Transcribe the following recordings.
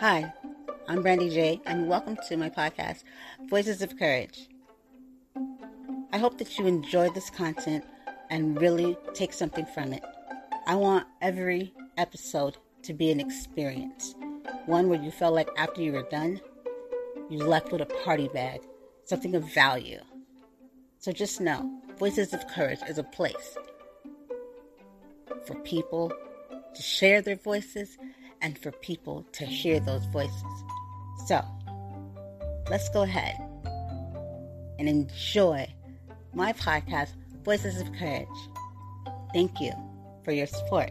Hi, I'm Brandy J, and welcome to my podcast, Voices of Courage. I hope that you enjoy this content and really take something from it. I want every episode to be an experience, one where you felt like after you were done, you left with a party bag, something of value. So just know, Voices of Courage is a place for people to share their voices and for people to hear those voices. So, let's go ahead and enjoy my podcast, Voices of Courage. Thank you for your support.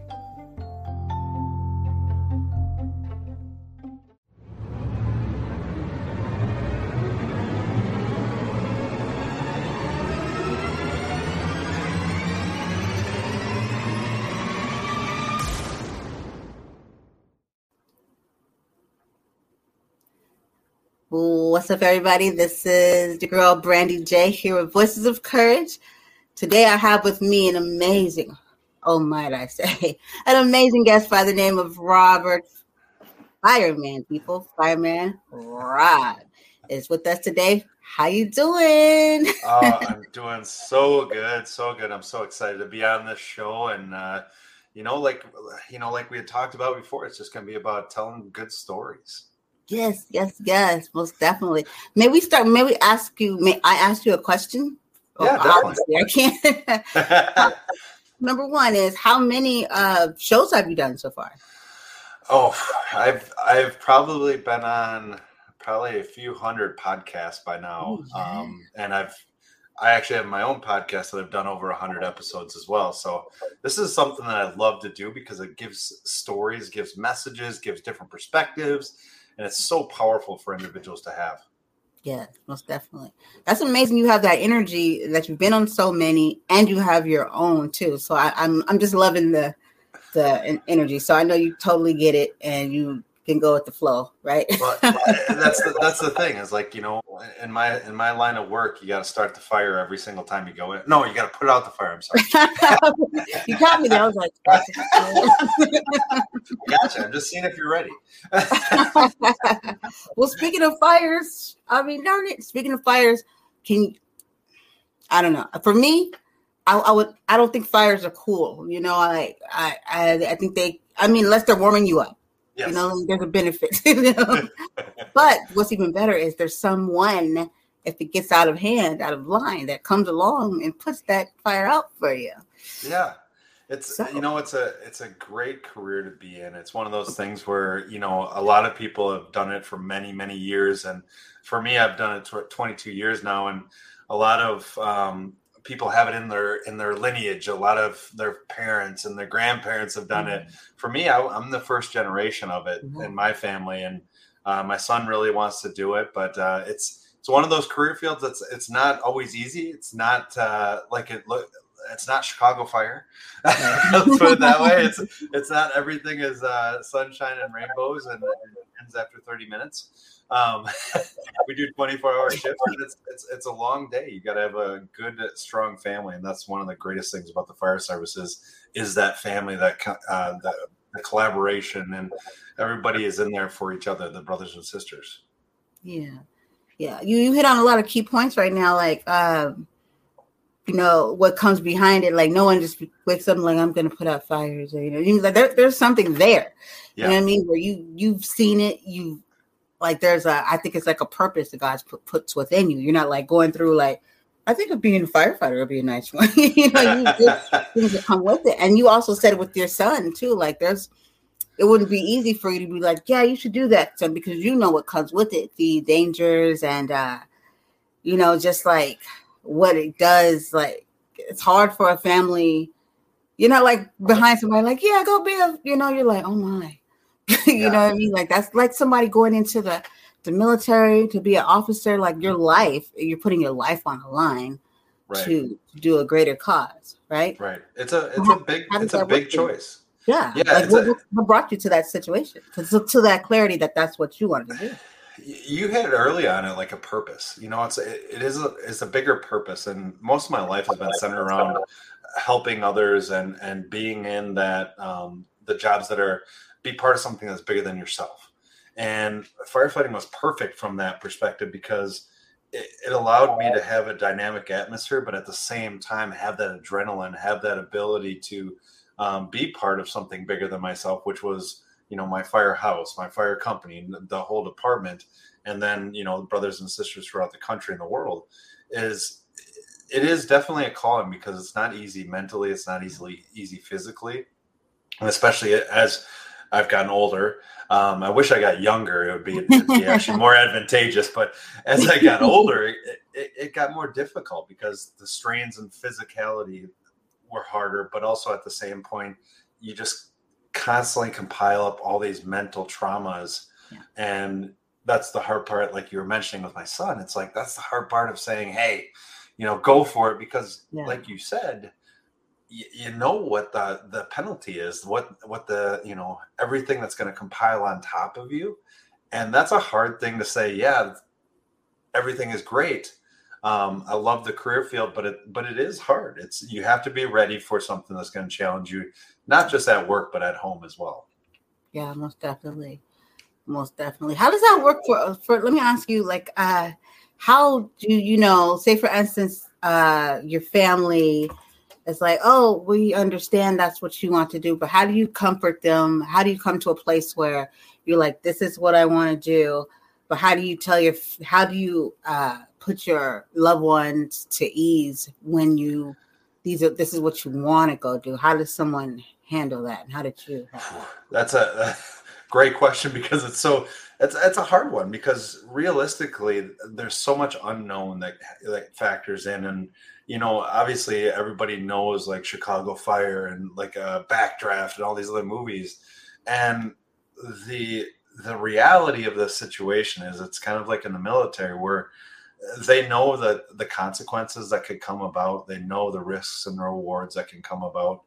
What's up, everybody? This is the girl Brandy J here with Voices of Courage. Today, I have with me an amazing, oh might I say, an amazing guest by the name of Robert Fireman. People, Fireman Rob is with us today. How you doing? oh, I'm doing so good, so good. I'm so excited to be on this show, and uh, you know, like you know, like we had talked about before, it's just going to be about telling good stories. Yes, yes, yes, most definitely. May we start? May we ask you? May I ask you a question? Yeah, oh. I can't. Number one is how many uh, shows have you done so far? Oh, I've I've probably been on probably a few hundred podcasts by now, oh, um, and I've I actually have my own podcast that I've done over 100 episodes as well. So this is something that I love to do because it gives stories, gives messages, gives different perspectives and it's so powerful for individuals to have. Yeah, most definitely. That's amazing. You have that energy that you've been on so many, and you have your own too. So I, I'm I'm just loving the the energy. So I know you totally get it, and you can go with the flow, right? But that's the, that's the thing is like you know in my in my line of work, you got to start the fire every single time you go in. No, you got to put out the fire. I'm sorry. you caught me there. I was like, gotcha. I'm just seeing if you're ready. well, speaking of fires, I mean, darn it. Speaking of fires, can I don't know. For me, I, I would. I don't think fires are cool. You know, I I I, I think they. I mean, unless they're warming you up. Yes. You know, there's a benefit. You know? but what's even better is there's someone, if it gets out of hand, out of line, that comes along and puts that fire out for you. Yeah. It's so. you know it's a it's a great career to be in. It's one of those things where you know a lot of people have done it for many many years, and for me, I've done it for 22 years now, and a lot of um, people have it in their in their lineage. A lot of their parents and their grandparents have done mm-hmm. it. For me, I, am the first generation of it mm-hmm. in my family, and uh, my son really wants to do it. But uh, it's it's one of those career fields that's it's not always easy. It's not uh, like it look. It's not Chicago Fire. Let's put it that way. It's it's not everything is uh, sunshine and rainbows and, and ends after 30 minutes. Um, we do 24 hour shifts. It's, it's, it's a long day. You got to have a good, strong family, and that's one of the greatest things about the fire services is that family, that uh, that the collaboration, and everybody is in there for each other, the brothers and sisters. Yeah, yeah. You you hit on a lot of key points right now, like. Um, you know what comes behind it. Like no one just wakes up like I'm going to put out fires, or you know, like there, there's something there. Yeah. You know what I mean? Where you you've seen it, you like there's a I think it's like a purpose that God's put, puts within you. You're not like going through like I think of being a firefighter would be a nice one. you know, you things that come with it. And you also said with your son too. Like there's it wouldn't be easy for you to be like, yeah, you should do that. son, because you know what comes with it, the dangers and uh, you know, just like what it does, like it's hard for a family, you're not like behind somebody like, yeah, go be a, you know, you're like, oh my, you yeah. know what I mean? Like that's like somebody going into the the military to be an officer. Like your life, you're putting your life on the line right. to do a greater cause, right? Right. It's a it's a big it's a big choice. Yeah. Yeah. Like what, a, what, brought you to that situation? To, to that clarity that that's what you wanted to do. You hit it early on it like a purpose. You know, it's it, it is a it's a bigger purpose, and most of my life has been centered around helping others and and being in that um, the jobs that are be part of something that's bigger than yourself. And firefighting was perfect from that perspective because it, it, allowed me to have a dynamic atmosphere, but at the same time have that adrenaline, have that ability to um, be part of something bigger than myself, which was you know my firehouse, my fire company, the whole department, and then you know brothers and sisters throughout the country and the world. Is it is definitely a calling because it's not easy mentally, it's not easily easy physically, and especially as I've gotten older. Um, I wish I got younger; it would be, be actually more advantageous. But as I got older, it, it, it, got more difficult because the strains and physicality were harder. But also at the same point, you just constantly compile up all these mental traumas, yeah. and that's the hard part. Like you were mentioning with my son, it's like that's the hard part of saying, "Hey, you know, go for it," because, yeah. like you said you, you know what the the penalty is, what what the you know everything that's going to compile on top of you, and that's a hard thing to say. Yeah, everything is great. Um, I love the career field, but it but it is hard. It's you have to be ready for something that's going to challenge you, not just at work but at home as well. Yeah, most definitely, most definitely. How does that work for for? Let me ask you, like, uh, how do you know? Say, for instance, uh, your family it's like, oh, we understand that's what you want to do, but how do you comfort them? How do you come to a place where you're like, this is what I want to do, but how do you tell your, how do you uh, put your loved ones to ease when you, these are, this is what you want to go do? How does someone handle that? And how did you? That's a, a great question because it's so, it's, it's a hard one because realistically, there's so much unknown that that factors in, and you know, obviously everybody knows like Chicago Fire and like a uh, Backdraft and all these other movies, and the the reality of the situation is it's kind of like in the military where they know that the consequences that could come about they know the risks and rewards that can come about.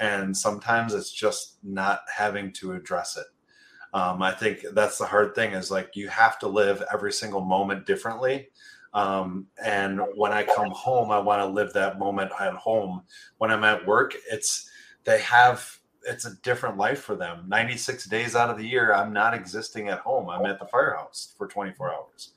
And sometimes it's just not having to address it um, i think that's the hard thing is like you have to live every single moment differently um, and when I come home, I want to live that moment at home. When I'm at work, it's they have it's a different life for them. 96 days out of the year, I'm not existing at home. I'm at the firehouse for 24 hours.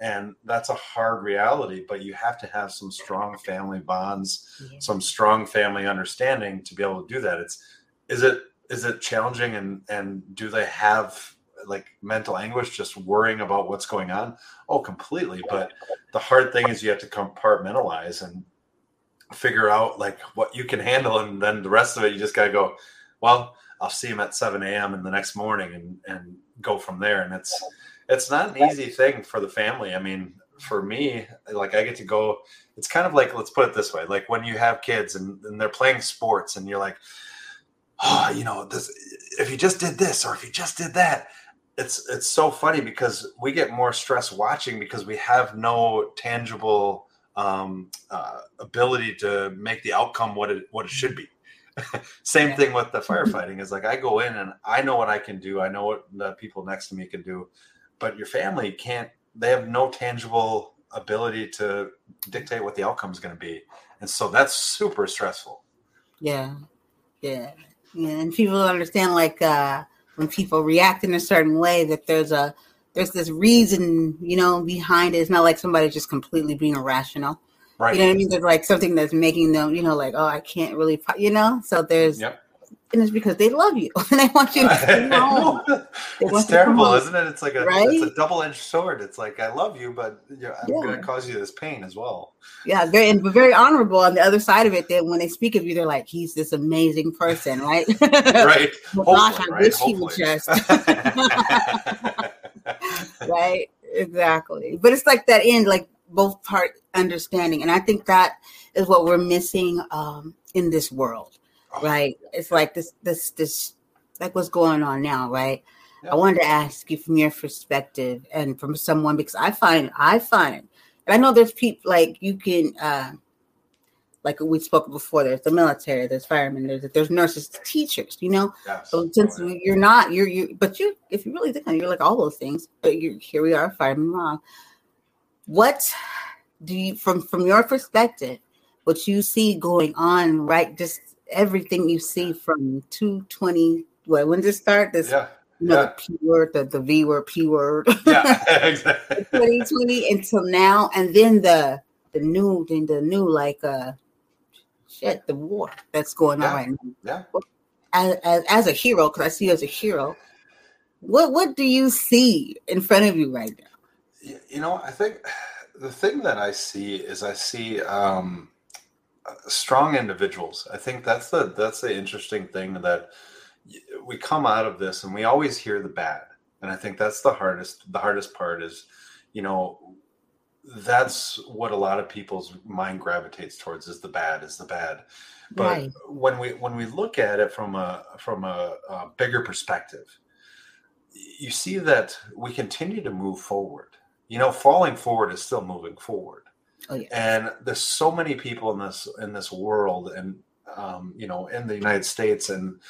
And that's a hard reality, but you have to have some strong family bonds, yeah. some strong family understanding to be able to do that. It's is it is it challenging and and do they have like mental anguish just worrying about what's going on? Oh completely but the hard thing is you have to compartmentalize and figure out like what you can handle and then the rest of it you just got to go well i'll see him at 7 a.m in the next morning and and go from there and it's it's not an easy thing for the family. I mean for me like i get to go it's kind of like let's put it this way like when you have kids and, and they're playing sports and you're like oh you know this if you just did this or if you just did that it's it's so funny because we get more stress watching because we have no tangible um, uh, ability to make the outcome what it what it should be. Same thing with the firefighting is like I go in and I know what I can do. I know what the people next to me can do, but your family can't. They have no tangible ability to dictate what the outcome is going to be, and so that's super stressful. Yeah, yeah, yeah. And people understand like. uh when people react in a certain way that there's a there's this reason you know behind it. It's not like somebody just completely being irrational. Right. you know what i mean? There's like something that's making them you know like oh i can't really you know? So there's yep and it's because they love you and they want you to come home. it's terrible, isn't it? It's like a right? it's a double edged sword. It's like I love you, but I'm yeah. going to cause you this pain as well. Yeah, very and very honorable on the other side of it. That when they speak of you, they're like, "He's this amazing person," right? right. well, gosh, I right? wish Hopefully. he would just. right. Exactly. But it's like that end, like both part understanding, and I think that is what we're missing um, in this world right? It's like this, this, this, like what's going on now, right? I wanted to ask you from your perspective and from someone because I find, I find, and I know there's people like you can, uh, like we spoke before, there's the military, there's firemen, there's there's nurses, teachers, you know. Yes. So since you're not, you're you, but you, if you really think you're like all those things. But you here we are, fireman mom. What do you, from from your perspective, what you see going on right just everything you see from 220 what when did it start this yeah you know, yeah. the P word, the, the V word, P word. Yeah, exactly. 2020 until now, and then the the new, then the new like uh shit, the war that's going yeah. on right now. Yeah. As, as, as a hero, because I see you as a hero, what what do you see in front of you right now? You know, I think the thing that I see is I see um, strong individuals. I think that's the that's the interesting thing that we come out of this and we always hear the bad, and I think that's the hardest. The hardest part is, you know, that's what a lot of people's mind gravitates towards is the bad is the bad but right. when we when we look at it from a from a, a, bigger perspective you see that we continue to move forward you know falling forward is still moving forward oh, yeah. and there's so many people in this in this world and um, you know in the united states and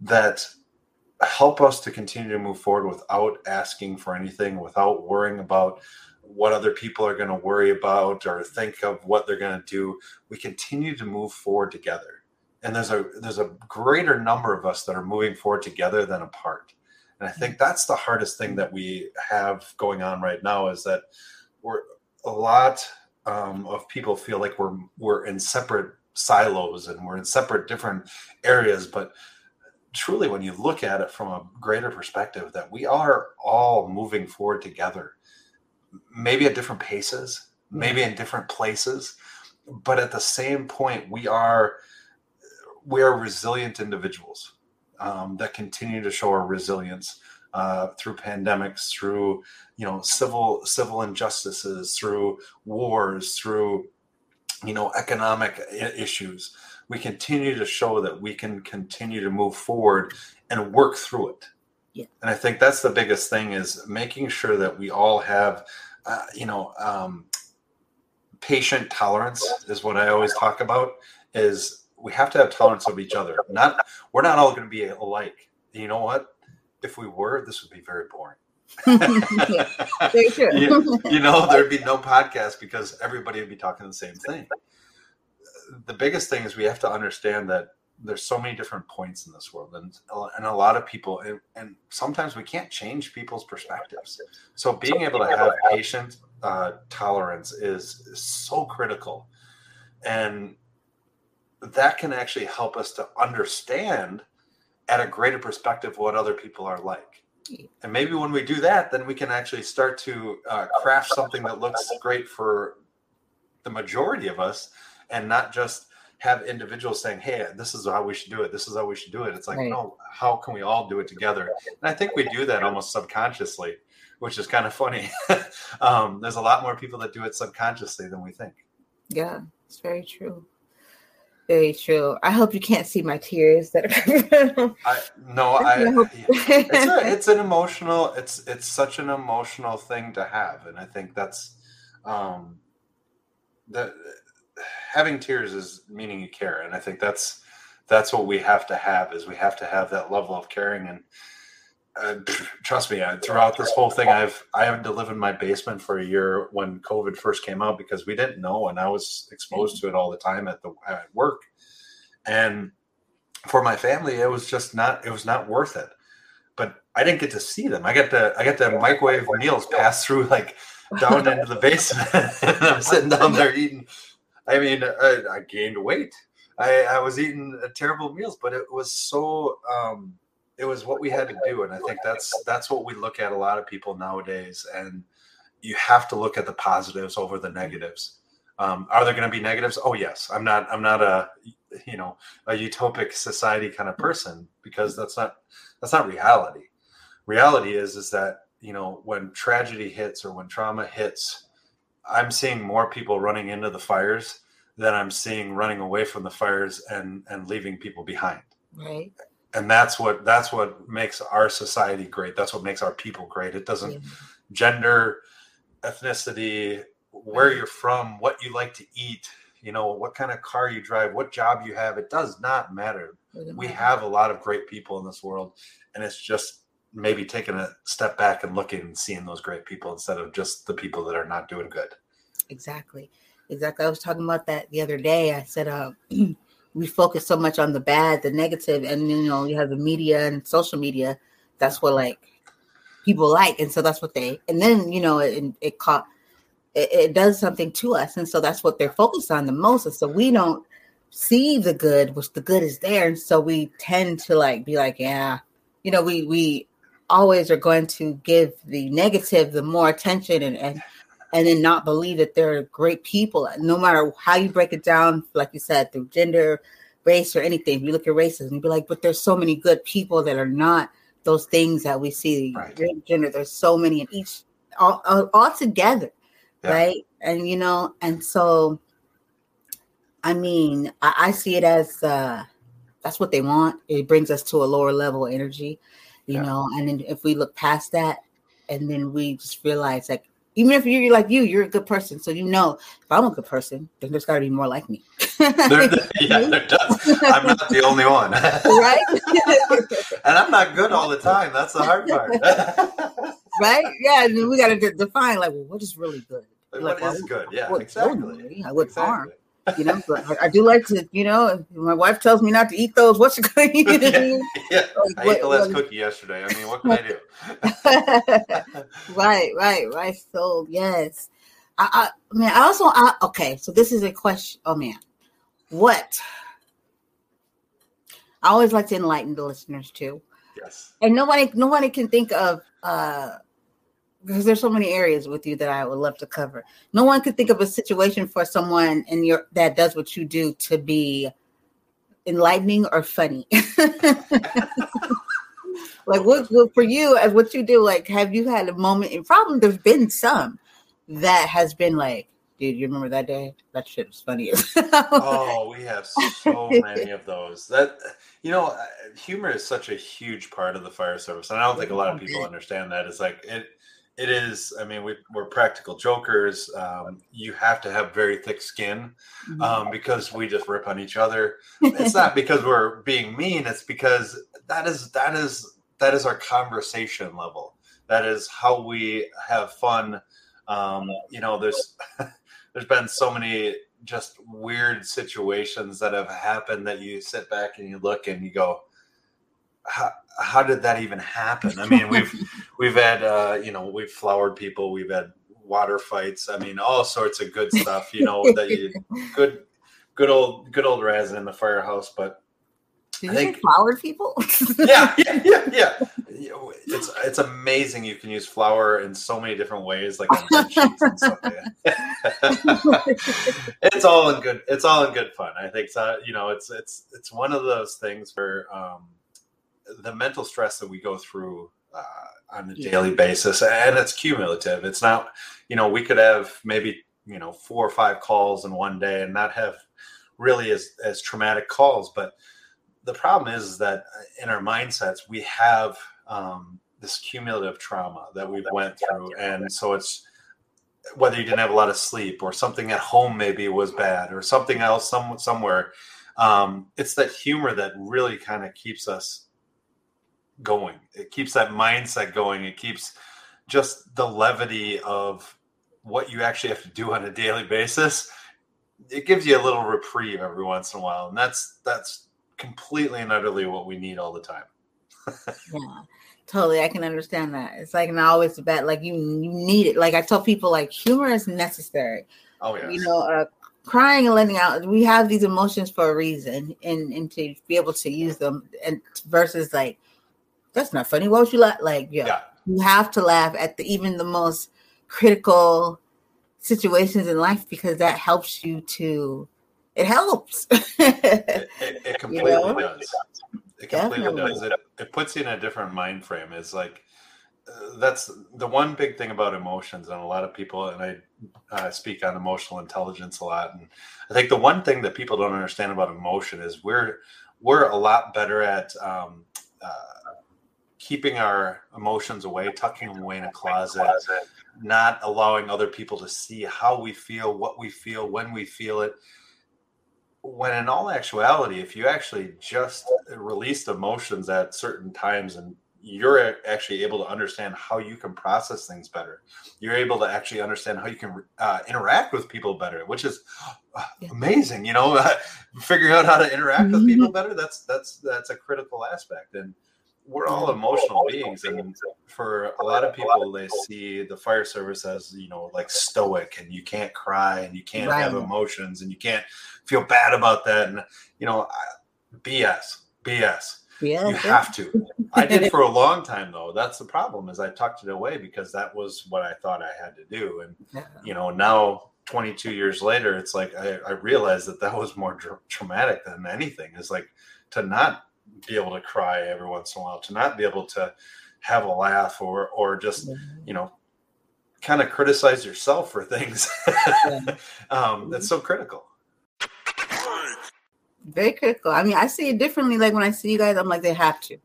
that help us to continue to move forward without asking for anything without worrying about what other people are going to worry about or think of what they're going to do. We continue to move forward together. And there's a there's a greater number of us that are moving forward together than apart. And i think that's the hardest thing that we have going on right now is that we're a lot um, of people feel like we're we're in separate silos and we're in separate different areas but truly when you look at it from a greater perspective that we are all moving forward together maybe at different paces, maybe in different places, but at the same point, we are we are resilient individuals um, that continue to show our resilience uh, through pandemics, through you know civil civil injustices, through wars, through you know economic issues. We continue to show that we can continue to move forward and work through it. Yeah. And I think that's the biggest thing is making sure that we all have, uh, you know, um, patient tolerance is what I always talk about. Is we have to have tolerance of each other. Not we're not all going to be alike. You know what? If we were, this would be very boring. you, you know, there'd be no podcast because everybody would be talking the same thing. The biggest thing is we have to understand that there's so many different points in this world and and a lot of people and, and sometimes we can't change people's perspectives so being able to have patient uh, tolerance is, is so critical and that can actually help us to understand at a greater perspective what other people are like and maybe when we do that then we can actually start to uh, craft something that looks great for the majority of us and not just have individuals saying, "Hey, this is how we should do it. This is how we should do it." It's like, right. no, how can we all do it together? And I think we do that almost subconsciously, which is kind of funny. um, there's a lot more people that do it subconsciously than we think. Yeah, it's very true. Very true. I hope you can't see my tears. That are I no, I. it's, a, it's an emotional. It's it's such an emotional thing to have, and I think that's um, that having tears is meaning you care, and I think that's that's what we have to have is we have to have that level of caring and. Uh, trust me, I, throughout this whole thing, I've I haven't to live in my basement for a year when COVID first came out because we didn't know, and I was exposed to it all the time at the at work, and for my family, it was just not it was not worth it. But I didn't get to see them. I got to I got to microwave meals passed through like down into the basement, and I'm sitting down there eating I mean, I, I gained weight. I, I, was eating terrible meals, but it was so um, it was what we had to do, and I think that's that's what we look at a lot of people nowadays. And you have to look at the positives over the negatives. Um, are there going to be negatives? Oh yes. I'm not. I'm not a you know a utopic society kind of person because that's not that's not reality. Reality is is that you know when tragedy hits or when trauma hits I'm seeing more people running into the fires than I'm seeing running away from the fires and and leaving people behind. Right. And that's what that's what makes our society great. That's what makes our people great. It doesn't yeah. gender, ethnicity, where you're from, what you like to eat, you know, what kind of car you drive, what job you have. It does not matter. We have a lot of great people in this world, and it's just maybe taking a step back and looking and seeing those great people instead of just the people that are not doing good. Exactly. Exactly. I was talking about that the other day. I said, uh, we focus so much on the bad, the negative, and you know, you have the media and social media that's what like people like, and so that's what they. And then you know it it caught it, it does something to us, and so that's what they're focused on the most. And so we don't see the good, which the good is there, and so we tend to like be like, yeah, you know, we we always are going to give the negative the more attention and and and then not believe that they're great people no matter how you break it down like you said through gender race or anything you look at racism you be like but there's so many good people that are not those things that we see right. gender there's so many in each all, all, all together yeah. right and you know and so i mean I, I see it as uh that's what they want it brings us to a lower level energy you yeah. know and then if we look past that and then we just realize like even if you're like you, you're a good person. So you know, if I'm a good person, then there's got to be more like me. there, yeah, there does. I'm not the only one, right? and I'm not good all the time. That's the hard part, right? Yeah, and we got to define like, well, what is really good? Like, what is good? Yeah, what exactly. What exactly. harm? You know, but I, do like to, you know, my wife tells me not to eat those. What's it going to eat? yeah, yeah. Like, I what, ate the last what, cookie yesterday. I mean, what can I do? right, right, right. So yes, I, I man, I also, I, okay. So this is a question. Oh man, what? I always like to enlighten the listeners too. Yes. And nobody, nobody can think of. uh because there's so many areas with you that I would love to cover. No one could think of a situation for someone in your that does what you do to be enlightening or funny. like what, what, for you as what you do? Like, have you had a moment? in probably there's been some that has been like, dude, you remember that day? That shit was funny. oh, we have so many of those. That you know, humor is such a huge part of the fire service, and I don't think a lot of people understand that. It's like it it is. I mean, we, are practical jokers. Um, you have to have very thick skin mm-hmm. um, because we just rip on each other. It's not because we're being mean. It's because that is that is that is our conversation level. That is how we have fun. Um, you know, there's there's been so many just weird situations that have happened that you sit back and you look and you go, how, how did that even happen? I mean, we've we've had uh, you know we've flowered people, we've had water fights. I mean, all sorts of good stuff. You know that you good good old good old resin in the firehouse, but. Did I think, flowered people? yeah, yeah, yeah, yeah. It's it's amazing. You can use flour in so many different ways, like on and it's all in good. It's all in good fun. I think so. You know, it's it's it's one of those things where um, the mental stress that we go through uh, on a yeah. daily basis, and it's cumulative. It's not, you know, we could have maybe you know four or five calls in one day and not have really as as traumatic calls, but the problem is that in our mindsets we have um, this cumulative trauma that we've went through, and so it's whether you didn't have a lot of sleep or something at home maybe was bad or something else some, somewhere um, it's that humor that really kind of keeps us going. It keeps that mindset going. It keeps just the levity of what you actually have to do on a daily basis. It gives you a little reprieve every once in a while, and that's that's completely and utterly what we need all the time. yeah, totally. I can understand that. It's like and I always bet like you you need it. Like I tell people, like humor is necessary. Oh yeah. You know, uh, crying and letting out. We have these emotions for a reason, and and to be able to use them, and versus like that's not funny. Why would you laugh? Like, yeah, yeah, you have to laugh at the even the most critical situations in life because that helps you to. It helps. it, it, it, completely you know? does. It completely Definitely. does. It, it puts you in a different mind frame. Is like uh, that's the one big thing about emotions, and a lot of people, and I uh, speak on emotional intelligence a lot, and I think the one thing that people don't understand about emotion is we're we're a lot better at um, uh, keeping our emotions away, tucking them away in a closet, not allowing other people to see how we feel, what we feel, when we feel it. When in all actuality, if you actually just released emotions at certain times and you're actually able to understand how you can process things better. You're able to actually understand how you can uh, interact with people better, which is uh, amazing. You know, figuring out how to interact with people better. That's that's that's a critical aspect. And we're all emotional beings and for a lot of people they see the fire service as you know like stoic and you can't cry and you can't right. have emotions and you can't feel bad about that and you know bs bs yeah, you have to. I did for a long time though. That's the problem is i tucked it away because that was what i thought i had to do and yeah. you know now 22 years later it's like i, I realized that that was more dr- traumatic than anything. Is like to not be able to cry every once in a while, to not be able to have a laugh or or just you know kind of criticize yourself for things. um, that's so critical. Very critical. I mean, I see it differently. Like when I see you guys, I'm like, they have to,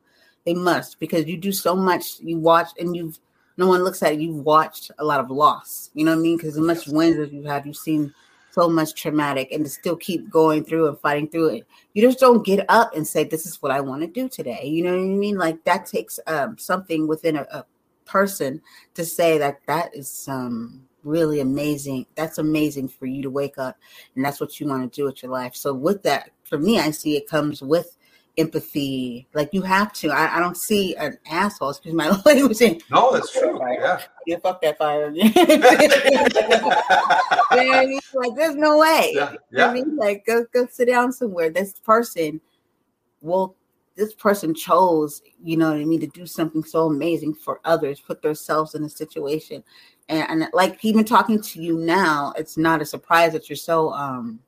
they must, because you do so much. You watch and you've no one looks at it. You've watched a lot of loss. You know what I mean? Because as much wins as you have, you've seen so much traumatic and to still keep going through and fighting through it. You just don't get up and say, This is what I want to do today. You know what I mean? Like that takes um, something within a, a, person to say that that is um, really amazing. That's amazing for you to wake up and that's what you want to do with your life. So, with that, for me, I see it comes with empathy. Like you have to. I, I don't see an asshole. Excuse my language. No, that's true. Yeah. Yeah, fuck that fire. you know I mean? Like, there's no way. Yeah. yeah. I mean, like, go go sit down somewhere. This person will. This person chose, you know what I mean, to do something so amazing for others, put themselves in a situation, and, and like even talking to you now, it's not a surprise that you're so um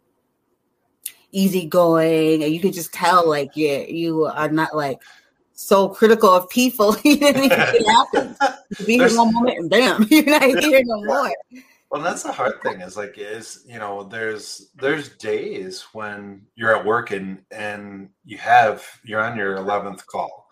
easygoing, and you can just tell like yeah, you are not like so critical of people. you know, it happens. You be here one moment and bam, you're not here no more. Well, that's the hard thing is like is you know there's there's days when you're at work and and you have you're on your eleventh call,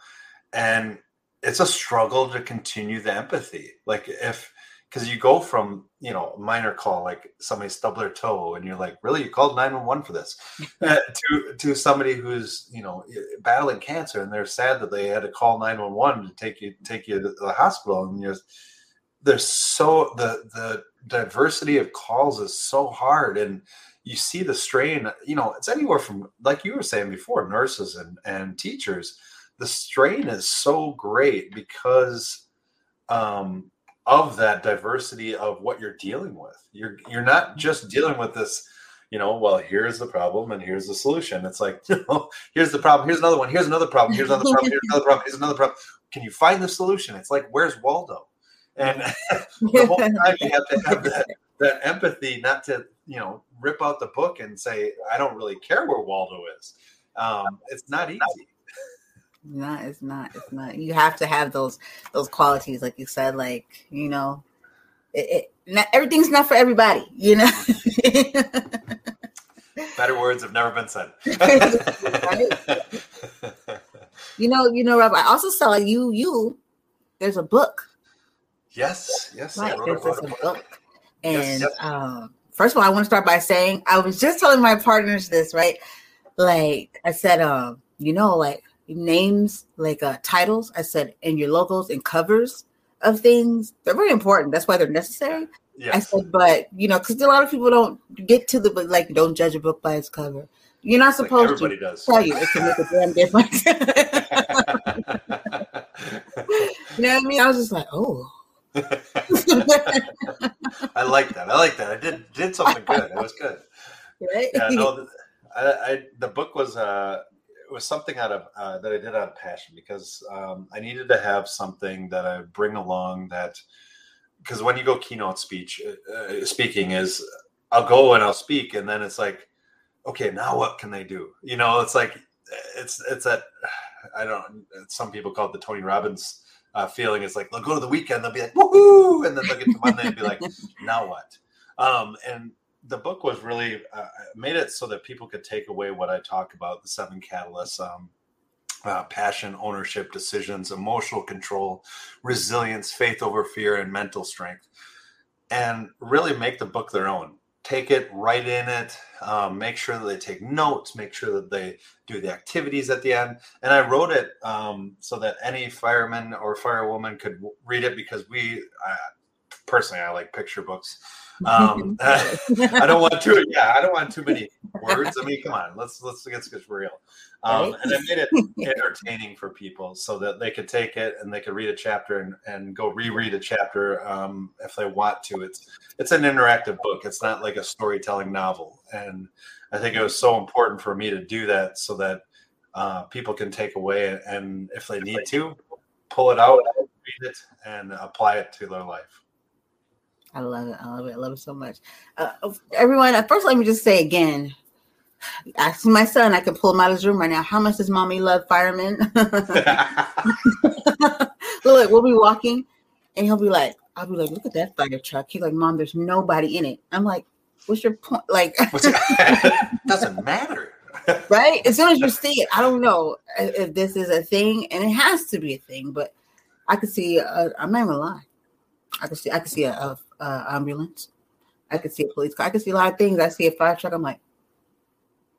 and it's a struggle to continue the empathy. Like if because you go from you know a minor call like somebody stubbed their toe and you're like really? You called 911 for this? Uh, to to somebody who's you know battling cancer and they're sad that they had to call 911 to take you take you to the hospital and you're there's so the the diversity of calls is so hard and you see the strain you know it's anywhere from like you were saying before nurses and and teachers the strain is so great because um of that diversity of what you're dealing with. You're you're not just dealing with this, you know, well, here's the problem and here's the solution. It's like, you know, here's the problem, here's another one, here's another problem, here's another problem, here's another problem, here's another problem. Can you find the solution? It's like, where's Waldo? And the whole time you have to have that, that empathy, not to, you know, rip out the book and say, I don't really care where Waldo is. Um, it's not easy not it's not it's not you have to have those those qualities like you said like you know it, it not, everything's not for everybody you know better words have never been said you know you know rob i also saw you you there's a book yes yes right, there's, a, book. book. and yes, yes. Um, first of all i want to start by saying i was just telling my partners this right like i said um you know like names like uh, titles. I said and your logos and covers of things. They're very important. That's why they're necessary. Yes. i said but you know because a lot of people don't get to the but like don't judge a book by its cover. You're not supposed like to does. tell you it can make a damn difference. You know what i mean? I was just like oh. I like that. I like that. I did did something good. It was good. Right? yeah no I, I the book was uh was something out of uh, that I did out of passion because um, I needed to have something that I bring along that because when you go keynote speech uh, uh, speaking is I'll go and I'll speak and then it's like okay now what can they do? You know it's like it's it's that I don't some people call it the Tony Robbins uh, feeling. It's like they'll go to the weekend they'll be like woohoo! and then they'll get to Monday and be like now what? Um, and the book was really uh, made it so that people could take away what I talk about the seven catalysts um, uh, passion, ownership, decisions, emotional control, resilience, faith over fear, and mental strength. And really make the book their own. Take it, write in it, um, make sure that they take notes, make sure that they do the activities at the end. And I wrote it um, so that any fireman or firewoman could read it because we, uh, personally, I like picture books Um, I don't want too. Yeah, I don't want too many words. I mean, come on, let's let's get get real. Um, and I made it entertaining for people so that they could take it and they could read a chapter and, and go reread a chapter um, if they want to. It's it's an interactive book. It's not like a storytelling novel. And I think it was so important for me to do that so that uh, people can take away and if they need to, pull it out, read it, and apply it to their life. I love it. I love it. I love it so much. Uh, everyone, first, let me just say again ask my son, I can pull him out of his room right now. How much does mommy love firemen? Look, we'll be walking and he'll be like, I'll be like, look at that fire truck. He's like, Mom, there's nobody in it. I'm like, what's your point? Like, doesn't matter. right? As soon as you see it, I don't know if this is a thing, and it has to be a thing, but I could see, i am not even lying. I could see, I could see a, a, a ambulance. I could see a police car. I could see a lot of things. I see a fire truck. I'm like,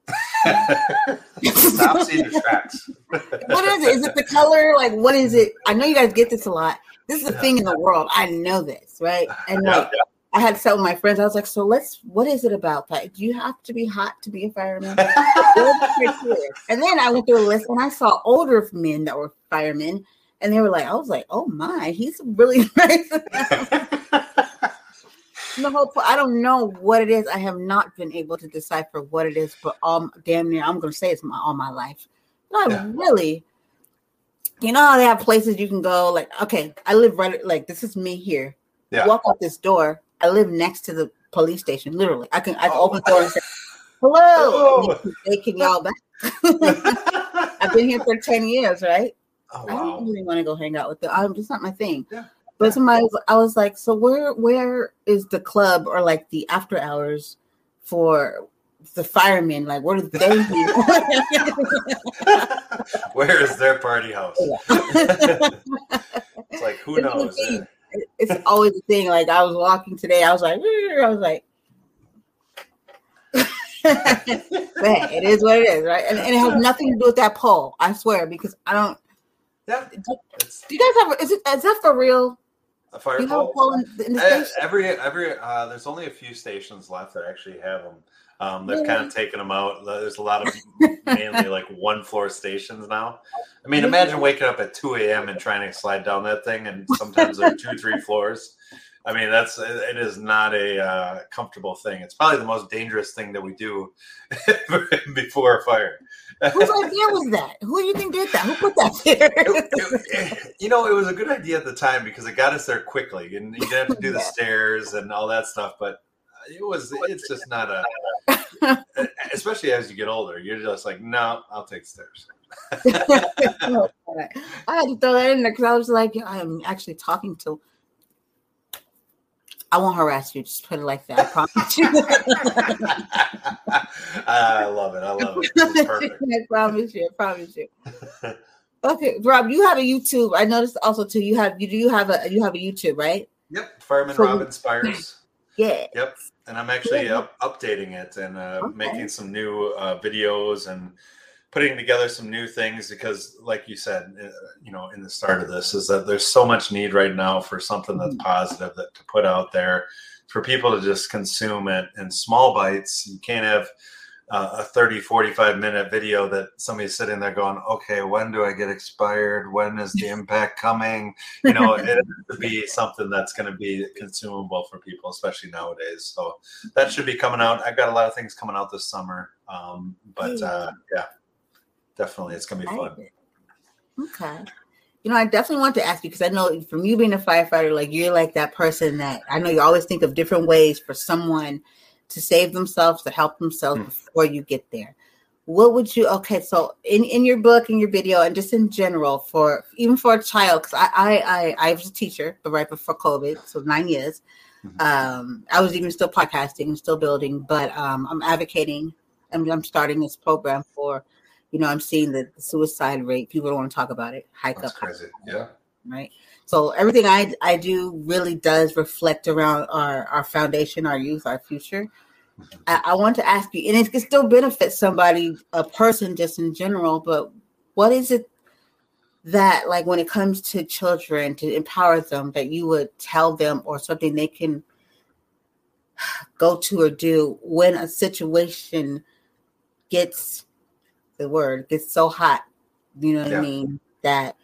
Stop seeing the tracks. what is it? Is it the color? Like, what is it? I know you guys get this a lot. This is a thing in the world. I know this, right? And like. I had to tell my friends, I was like, so let's, what is it about that? Do you have to be hot to be a fireman? and then I went through a list and I saw older men that were firemen. And they were like, I was like, oh my, he's really nice the whole point. I don't know what it is. I have not been able to decipher what it is, but all damn near I'm gonna say it's my all my life. Not yeah. really. You know how they have places you can go, like, okay, I live right like this is me here. Yeah. walk out this door. I live next to the police station, literally. I can I can oh. open the door and say, Hello. Oh. They can y'all back. I've been here for 10 years, right? Oh, wow. I don't really want to go hang out with them. I'm just not my thing. Yeah. But somebody, was, I was like, so where where is the club or like the after hours for the firemen? Like, where do they? Do? where is their party house? it's like who it's knows? It's always a thing. Like I was walking today, I was like, I was like. but it is what it is, right? And, and, it has nothing to do with that pole. I swear, because I don't. Yeah. Do, do you guys have? Is it? Is that for real? A fire you pole? In, in uh, every every uh, there's only a few stations left that actually have them. Um, they've kind of taken them out. There's a lot of mainly like one floor stations now. I mean, imagine waking up at 2 a.m. and trying to slide down that thing, and sometimes there are two, three floors. I mean, that's it is not a uh, comfortable thing. It's probably the most dangerous thing that we do before a fire. Whose idea was that? Who do you think did that? Who put that there? you know, it was a good idea at the time because it got us there quickly, and you didn't have to do the stairs and all that stuff. But it was, it's just not a. especially as you get older, you're just like, no, I'll take stairs. I had to throw that in there because I was like, I'm actually talking to I won't harass you. Just put it like that. I promise you. I love it. I love it. perfect. I promise you. I promise you. Okay, Rob, you have a YouTube. I noticed also too. You have you do you have a you have a YouTube, right? Yep, Fireman so, Rob inspires. Yeah. Yep, and I'm actually up, updating it and uh, okay. making some new uh, videos and putting together some new things because like you said uh, you know in the start of this is that there's so much need right now for something that's mm-hmm. positive that to put out there for people to just consume it in small bites. You can't have uh, a 30 45 minute video that somebody's sitting there going okay when do i get expired? When is the impact coming? You know it has to be something that's going to be consumable for people especially nowadays. So that should be coming out. I've got a lot of things coming out this summer um, but uh, yeah definitely. It's gonna be fun. Okay. You know, I definitely want to ask you because I know from you being a firefighter, like you're like that person that I know you always think of different ways for someone to save themselves, to help themselves mm. before you get there. What would you okay? So in, in your book, in your video, and just in general, for even for a child, because I, I I I was a teacher, but right before COVID, so nine years. Mm-hmm. Um, I was even still podcasting and still building, but um, I'm advocating. I'm, I'm starting this program for you know, I'm seeing the, suicide rate. People don't want to talk about it. Hike That's up. Crazy. Yeah. Right. So everything I I do really does reflect around our our foundation, our youth, our future. Mm-hmm. I, I want to ask you, and it can still benefit somebody, a person, just in general. But what is it that, like, when it comes to children, to empower them, that you would tell them, or something they can go to or do when a situation gets the word gets so hot you know what yeah. i mean that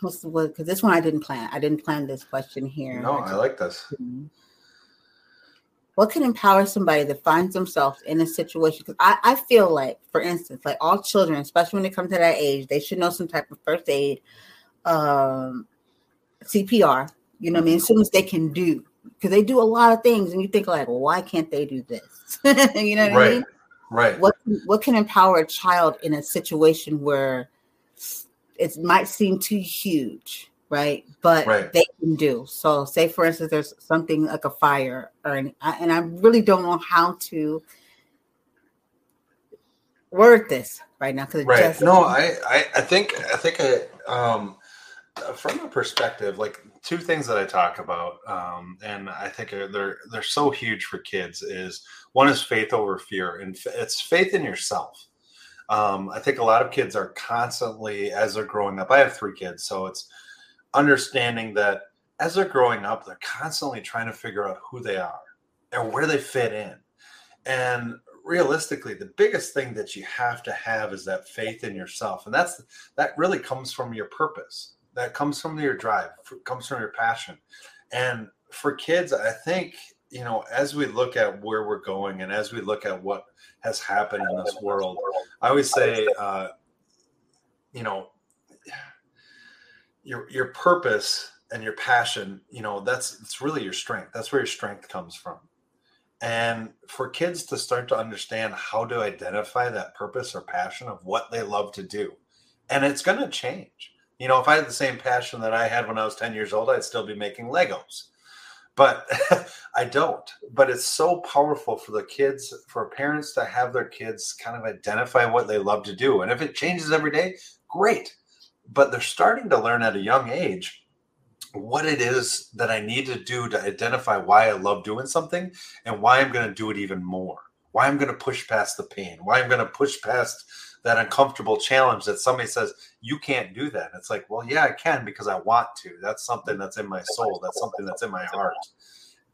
what's the word because this one i didn't plan i didn't plan this question here no i like this mm-hmm. what can empower somebody that finds themselves in a situation because I, I feel like for instance like all children especially when they come to that age they should know some type of first aid um cpr you know what i mean as soon as they can do because they do a lot of things and you think like well, why can't they do this you know what right. i mean right. What what can empower a child in a situation where it might seem too huge right? But right. they can do. So say for instance there's something like a fire or an, and i really don't know how to word this right now because right. just, no I, I i think i think i um from a perspective like two things that I talk about, um, and I think they're they're so huge for kids. Is one is faith over fear, and it's faith in yourself. Um, I think a lot of kids are constantly, as they're growing up. I have three kids, so it's understanding that as they're growing up, they're constantly trying to figure out who they are and where they fit in. And realistically, the biggest thing that you have to have is that faith in yourself, and that's that really comes from your purpose that comes from your drive, comes from your passion. And for kids, I think, you know, as we look at where we're going and as we look at what has happened in this world, I always say, uh, you know, your your purpose and your passion, you know, that's it's really your strength. That's where your strength comes from. And for kids to start to understand how to identify that purpose or passion of what they love to do, and it's going to change you know, if I had the same passion that I had when I was 10 years old, I'd still be making Legos. But I don't. But it's so powerful for the kids, for parents to have their kids kind of identify what they love to do. And if it changes every day, great. But they're starting to learn at a young age what it is that I need to do to identify why I love doing something and why I'm going to do it even more. Why I'm going to push past the pain, why I'm going to push past that uncomfortable challenge that somebody says you can't do that. It's like, well, yeah, I can because I want to. That's something that's in my soul. That's something that's in my heart.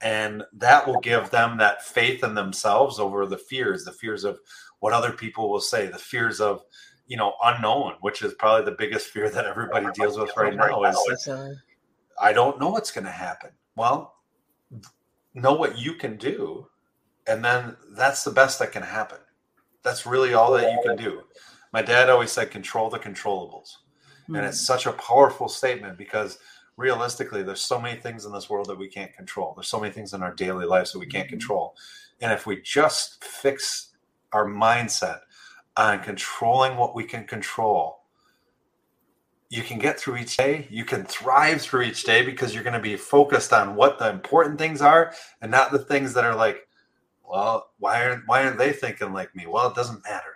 And that will give them that faith in themselves over the fears, the fears of what other people will say, the fears of, you know, unknown, which is probably the biggest fear that everybody deals with right now is I don't know what's going to happen. Well, know what you can do. And then that's the best that can happen. That's really all that you can do. My dad always said, control the controllables. Mm-hmm. And it's hmm. such a powerful statement because realistically, there's so many things in this world that we can't control. There's so many things in our daily lives that we can't mm-hmm. control. And if we just fix our mindset on controlling what we can control, you can get through each day. You can thrive through each day because you're going to be focused on what the important things are and not the things that are like, well, why aren't why aren't they thinking like me? Well, it doesn't matter.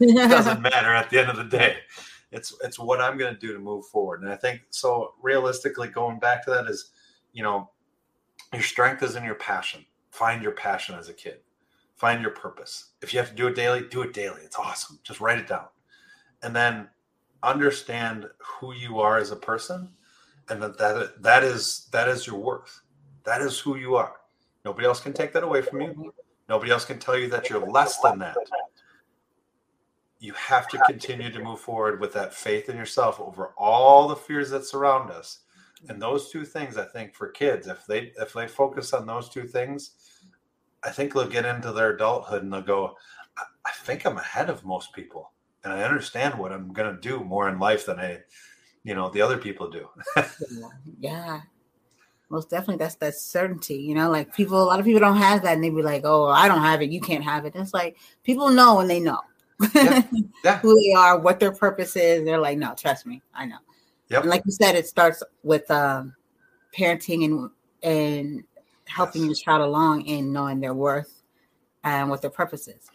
It doesn't matter at the end of the day. It's it's what I'm going to do to move forward. And I think so. Realistically, going back to that is, you know, your strength is in your passion. Find your passion as a kid. Find your purpose. If you have to do it daily, do it daily. It's awesome. Just write it down, and then understand who you are as a person, and that that that is that is your worth. That is who you are Nobody else can take that away from you. Nobody else can tell you that you're less than that. You have to continue to move forward with that faith in yourself over all the fears that surround us. And those two things, I think, for kids, if they if they focus on those two things, I think they'll get into their adulthood and they'll go, I, think I'm ahead of most people. And I understand what I'm gonna do more in life than I, you know, the other people do. yeah most definitely that's that certainty you know like people a lot of people don't have that and they be like oh i don't have it you can't have it it's like people know when they know yeah. Yeah. who they are what their purpose is they're like no trust me i know yep. and like you said it starts with um, parenting and and helping yes. your child along and knowing their worth and what their purpose is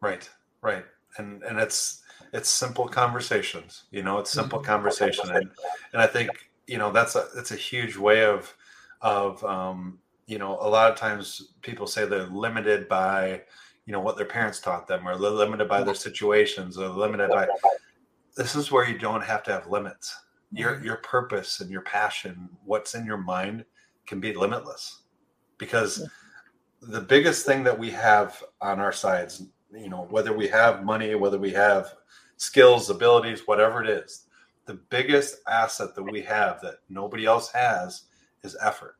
right right and and it's it's simple conversations you know it's simple mm-hmm. conversation and and i think you know that's a that's a huge way of of um, you know a lot of times people say they're limited by you know what their parents taught them or they're limited by their situations or limited by this is where you don't have to have limits your mm-hmm. your purpose and your passion what's in your mind can be limitless because the biggest thing that we have on our sides, you know, whether we have money, whether we have skills, abilities, whatever it is, the biggest asset that we have that nobody else has is effort.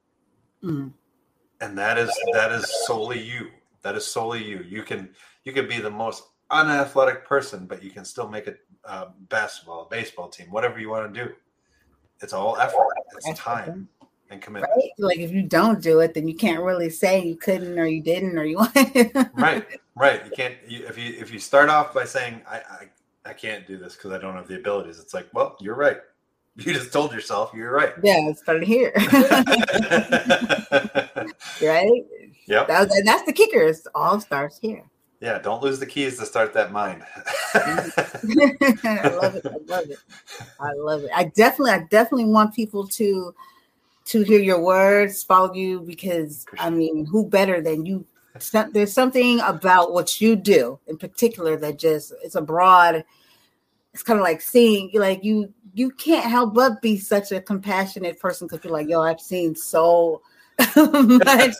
Mm. And that is that is solely you. That is solely you. You can you can be the most unathletic person, but you can still make a uh, basketball, baseball team, whatever you want to do. It's all effort. It's time and commitment. Right? Like if you don't do it, then you can't really say you couldn't or you didn't or you want. right, right. You can't. You, if you if you start off by saying I I, I can't do this because I don't have the abilities, it's like well you're right. You just told yourself you're right. Yeah, it started here. right. Yeah. That, that's the kicker. It all starts here. Yeah, don't lose the keys to start that mind. Mm-hmm. I love it. I love it. I love it. I definitely, I definitely want people to to hear your words, follow you, because I mean, who better than you? There's something about what you do in particular that just it's a broad. It's kind of like seeing like you you can't help but be such a compassionate person because you're like, yo, I've seen so much.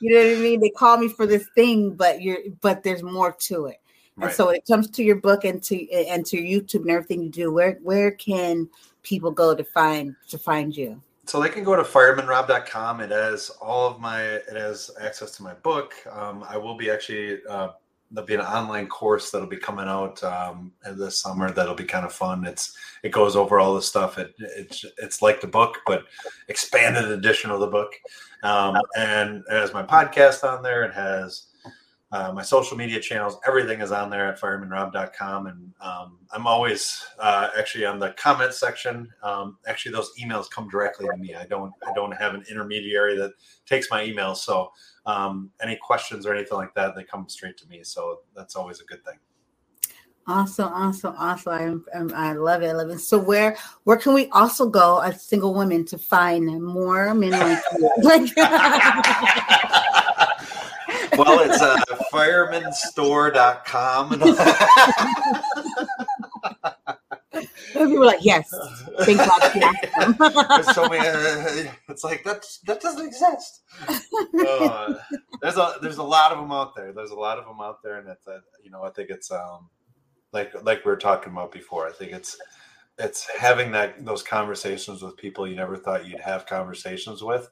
you know what I mean? They call me for this thing, but you're but there's more to it. Right. And so when it comes to your book and to and to YouTube and everything you do, where where can people go to find to find you? So they can go to firemanrob.com. It has all of my it has access to my book. Um, I will be actually uh, there'll be an online course that'll be coming out um, this summer that'll be kind of fun. It's it goes over all the stuff. It it's it's like the book, but expanded edition of the book. Um, and it has my podcast on there. It has uh, my social media channels, everything is on there at firemanrob.com. And um, I'm always uh, actually on the comment section. Um, actually, those emails come directly to me. I don't I don't have an intermediary that takes my emails. So um, any questions or anything like that, they come straight to me. So that's always a good thing. Awesome, awesome, awesome! I, I love it. I love it. So where where can we also go as single women to find more men like you? well, it's uh, firemanstore.com. People were like, yes. Thank God so many, uh, it's like that that doesn't exist. Uh, there's a there's a lot of them out there. There's a lot of them out there, and it's uh, you know I think it's um like like we were talking about before. I think it's it's having that those conversations with people you never thought you'd have conversations with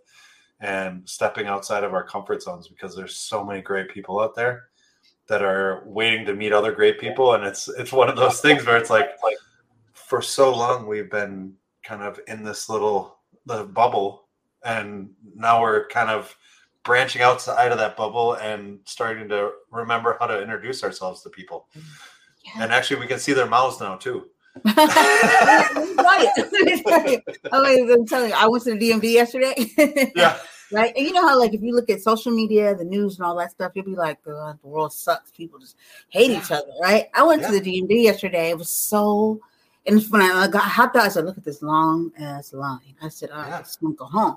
and stepping outside of our comfort zones because there's so many great people out there that are waiting to meet other great people. And it's it's one of those things where it's like like for so long we've been kind of in this little the bubble and now we're kind of branching outside of that bubble and starting to remember how to introduce ourselves to people. Yeah. and actually we can see their mouths now too right. I'm telling you, I went to the DMV yesterday. yeah. Right. And you know how, like, if you look at social media, the news, and all that stuff, you'll be like, the world sucks. People just hate yeah. each other. Right. I went yeah. to the DMV yesterday. It was so, and when I got hopped out, I said, look at this long ass line. I said, all right, yeah. let's go home.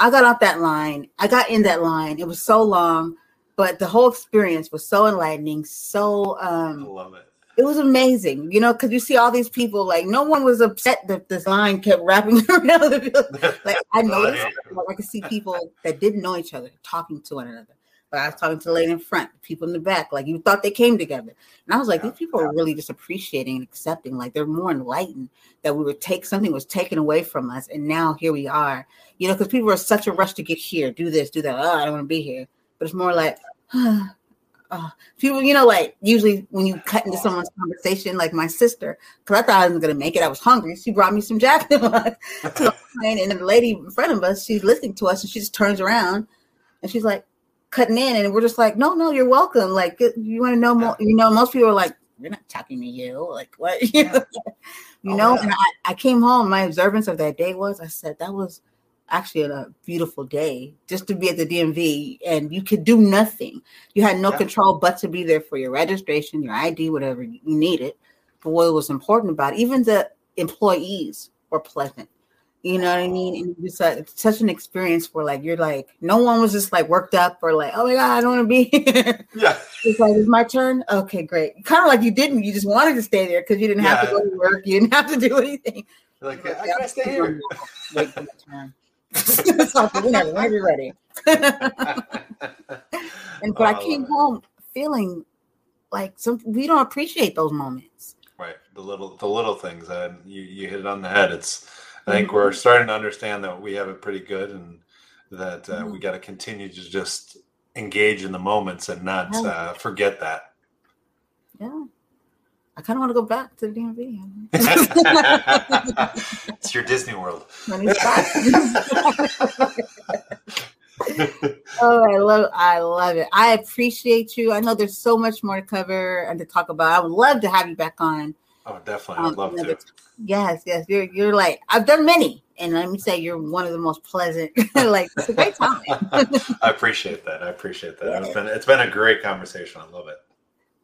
I got off that line. I got in that line. It was so long, but the whole experience was so enlightening. So, um, I love it it was amazing, you know, because you see all these people, like no one was upset that this line kept wrapping around the building. Like I oh, noticed, like, I could see people that didn't know each other talking to one another. But I was talking to the lady in front, people in the back, like you thought they came together. And I was like, yeah. these people are really just appreciating and accepting, like they're more enlightened that we would take something was taken away from us, and now here we are. You know, because people are such a rush to get here, do this, do that. Oh, I don't want to be here. But it's more like, uh, people, you know, like usually when you cut into someone's conversation, like my sister, because I thought I wasn't gonna make it, I was hungry. She brought me some Jack and the lady in front of us, she's listening to us, and she just turns around and she's like cutting in, and we're just like, no, no, you're welcome. Like, you want to know more? You know, most people are like, we're not talking to you. Like, what? you know, you know? And I, I came home. My observance of that day was, I said that was actually a beautiful day just to be at the DMV and you could do nothing. You had no yeah. control but to be there for your registration, your ID, whatever you needed. But what was important about it, even the employees were pleasant. You know what I mean? And it's, a, it's such an experience where like you're like no one was just like worked up or like oh my god I don't want to be here. Yeah, it's like it's my turn. Okay, great. Kind of like you didn't. You just wanted to stay there because you didn't have to go to work. You didn't have to do anything. Like, I gotta stay here. Wait for my turn whenever, whenever you're ready. and but oh, I came home feeling like some we don't appreciate those moments. Right, the little the little things, and you you hit it on the head. It's I think mm-hmm. we're starting to understand that we have it pretty good, and that uh, mm-hmm. we got to continue to just engage in the moments and not uh, forget that. Yeah. I kind of want to go back to the DMV. it's your Disney World. oh, I love, I love it. I appreciate you. I know there's so much more to cover and to talk about. I would love to have you back on. Oh, definitely. I'd um, love to. Yes, yes. You're, you're like I've done many, and let me say you're one of the most pleasant. like it's a great time. I appreciate that. I appreciate that. Yeah. It's been it's been a great conversation. I love it.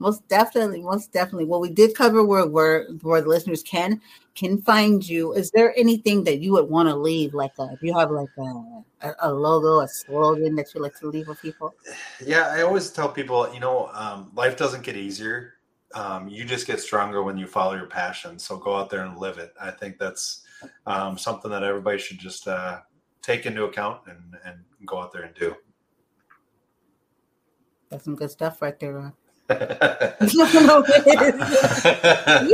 Most definitely, most definitely. Well, we did cover where where where the listeners can can find you. Is there anything that you would want to leave? Like, a, if you have like a, a logo, a slogan that you like to leave with people? Yeah, I always tell people, you know, um, life doesn't get easier. Um, you just get stronger when you follow your passion. So go out there and live it. I think that's um, something that everybody should just uh, take into account and and go out there and do. That's some good stuff right there, Rob you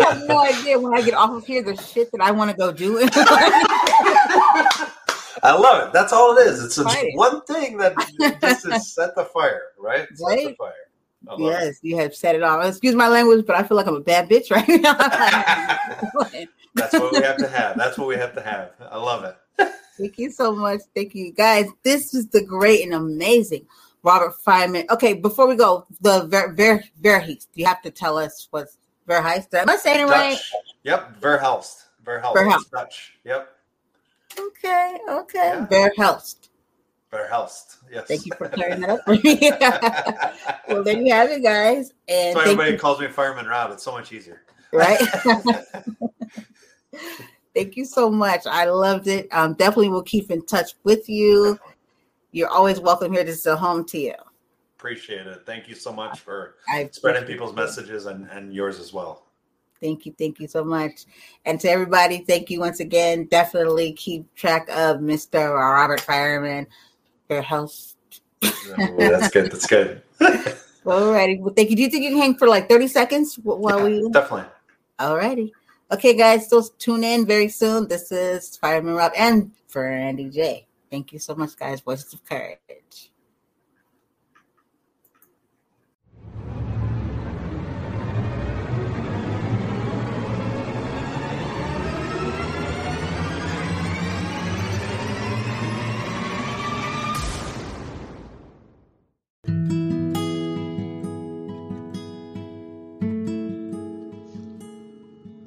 have no idea when I get off of here the shit that I want to go do. I love it. That's all it is. It's one thing that just set the fire, right? Set right? the fire. Yes, it. you have set it off. Excuse my language, but I feel like I'm a bad bitch right now. That's what we have to have. That's what we have to have. I love it. Thank you so much. Thank you, guys. This is the great and amazing Robert Fireman. Okay, before we go, the Ver, Ver, Verheist, you have to tell us what's Verheist. Am I saying it right? Yep, Verhelst. Verhelst. Verhelst. Dutch. Yep. Okay, okay. Yeah. Verhelst. Verhelst. Yes. Thank you for clearing that up for me. well, there you have it, guys. And so everybody you. calls me Fireman Rob. It's so much easier. Right. thank you so much. I loved it. Um, definitely will keep in touch with you. You're always welcome here. This is a home to you. Appreciate it. Thank you so much for spreading people's messages and, and yours as well. Thank you. Thank you so much. And to everybody, thank you once again. Definitely keep track of Mr. Robert Fireman, your host. oh, that's good. That's good. Alrighty. Well, thank you. Do you think you can hang for like 30 seconds while yeah, we definitely. Alrighty. Okay, guys, so tune in very soon. This is Fireman Rob and for Andy J. Thank you so much, guys. Voices of Courage.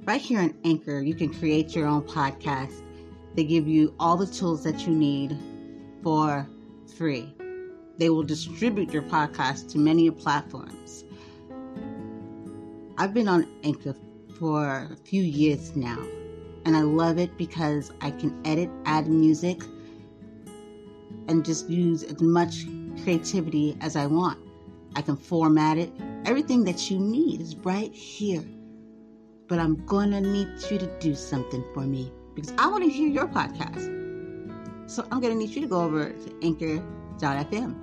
Right here on Anchor, you can create your own podcast they give you all the tools that you need for free. They will distribute your podcast to many platforms. I've been on Anchor for a few years now, and I love it because I can edit, add music, and just use as much creativity as I want. I can format it. Everything that you need is right here. But I'm gonna need you to do something for me because I want to hear your podcast. So I'm going to need you to go over to anchor.fm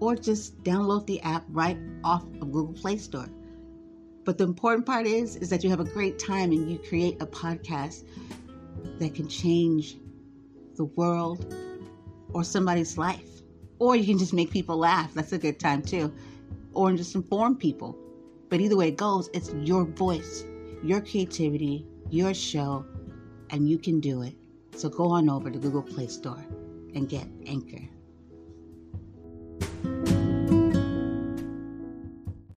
or just download the app right off of Google Play Store. But the important part is is that you have a great time and you create a podcast that can change the world or somebody's life. Or you can just make people laugh. That's a good time too. Or just inform people. But either way it goes, it's your voice, your creativity, your show, and you can do it. So go on over to Google Play Store and get Anchor.